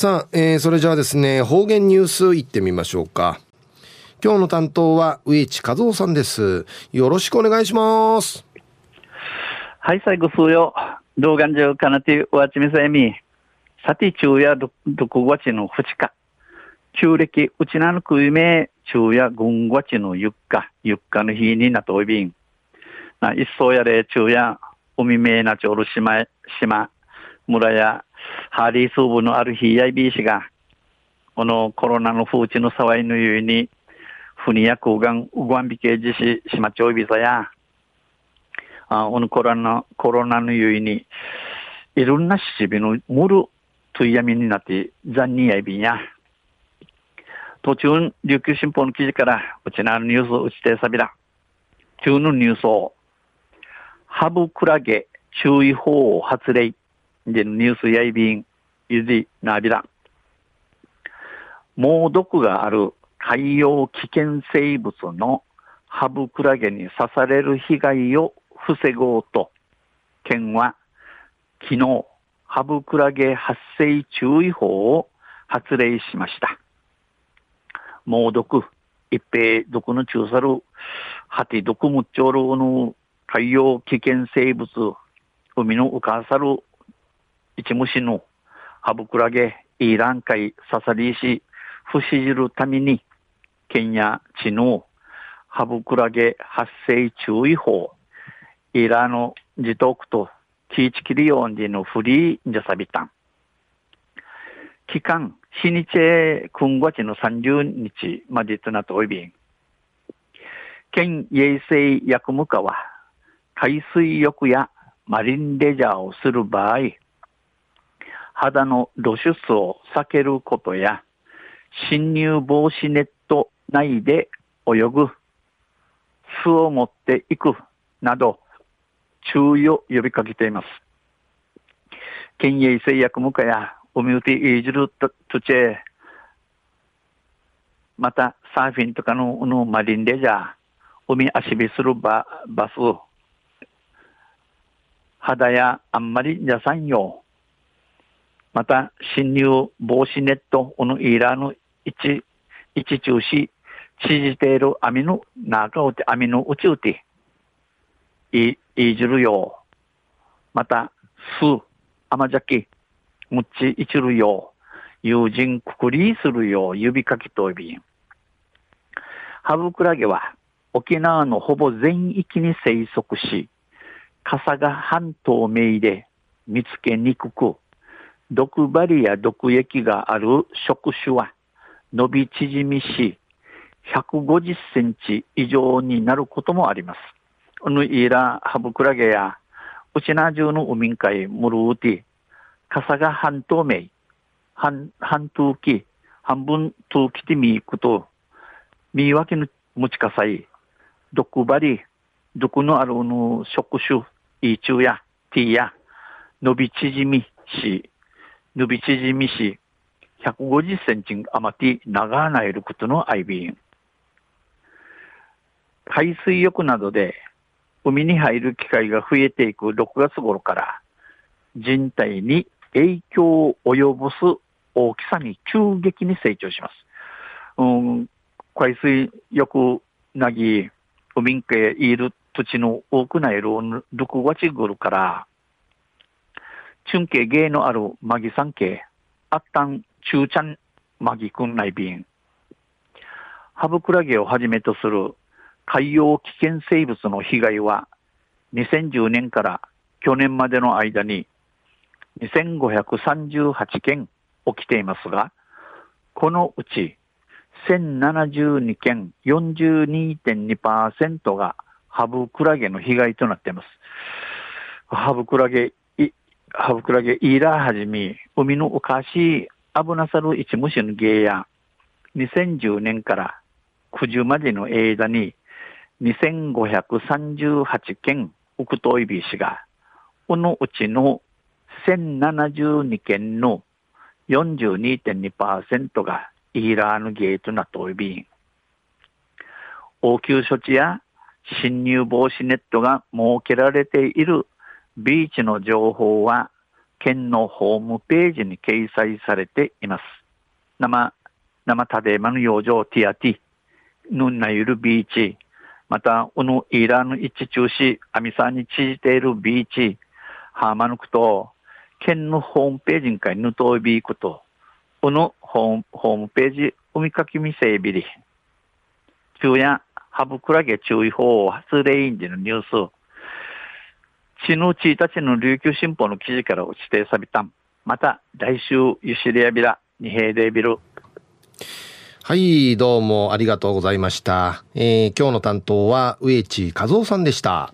さあ、えー、それじゃあですね、方言ニュースいってみましょうか。今日の担当は植地和夫さんです。よろしくお願いします。はい、最後数よ。動画上かなてわちみさえみ。さて、昼夜6月の2日。旧暦、うちなのくいめ、昼夜軍月のゆっか、ゆっかの日になとおびん。な、一層やれ、昼夜、海めなちょる島、島、村やハーリースーブのある日やいびいしが、このコロナの風知の騒いのゆいに、ふにや空間、うがんびけじし、しまちょいびさや、あこのコロナ、コロナのゆいに、いろんなしびのむるといやみになって、残念やいびんや。途中、琉球新報の記事から、うちなるニュースうちてさびら。中のニュースを、ハブクラゲ注意報を発令。で、ニュースやいびん、ゆじなびら。猛毒がある海洋危険生物のハブクラゲに刺される被害を防ごうと、県は昨日、ハブクラゲ発生注意報を発令しました。猛毒、一平毒の中さる、ハティ毒ムッチョルの海洋危険生物、海の浮かさる一虫のハブクラゲ、イーラン海、ササリ石、不死じるために、県や地のハブクラゲ発生注意報、イーラの自徳とキーチキリオンでのフリージャサビタン。期間、日にち、今月の30日までとなっておいびん。県衛生薬務課は、海水浴やマリンレジャーをする場合、肌の露出を避けることや、侵入防止ネット内で泳ぐ、巣を持っていくなど、注意を呼びかけています。県営製薬務課や、海うていじるとチェまたサーフィンとかののマリンレジャー、海足火するババス、肌やあんまりじゃさんよ。また、侵入防止ネット、このイーラーの一、一中止、知事ている網の中をて、網の宇宙て、い、いじるよう。また、す、甘酒、むっちいちるよう。友人くくりするよう指かきとびん。ハブクラゲは沖縄のほぼ全域に生息し、笠が半透明で見つけにくく、毒針や毒液がある触手は伸び縮みし、150センチ以上になることもあります。このイラハブクラゲや、うちな中の海海ムルーティ、傘が半透明、半、半通気、半分通気てみいくと、見分けの持ちかさい、毒針、毒のあるの触手、イチュや、ティーや、伸び縮みし、伸び縮みし、150センチ余り長なえることのアイビン。海水浴などで海に入る機会が増えていく6月頃から人体に影響を及ぼす大きさに急激に成長します。うん、海水浴なぎ、海んけいる土地の多くなえる6月頃から中継芸のあるマギ三系、あったん中ちゃんマギくん内便。ハブクラゲをはじめとする海洋危険生物の被害は2010年から去年までの間に2538件起きていますが、このうち1072件42.2%がハブクラゲの被害となっています。ハブクラゲハブクラゲイーラーはじめ、海のおかしい危なさる一虫の芸や、2010年から9時までの間に2538件ウクトイビー氏が、このうちの1072件の42.2%がイーラーのゲートなトイビン。応急処置や侵入防止ネットが設けられているビーチの情報は県のホームページに掲載されています。生、生タデマの養生ティアティ、ヌンナユルビーチ、また、うぬイラン一中市、アミサに知じているビーチ、ハーマヌクと、県のホームページにかいぬといびいこと、うぬホームホームページ、海かきみせいびり、昼夜、ハブクラゲ注意報を発令インジのニュース、死ぬ1日の琉球新報の記事から指定さびたん。また来週、ゆしりやびら、二平でびる。はい、どうもありがとうございました。えー、今日の担当は植地和夫さんでした。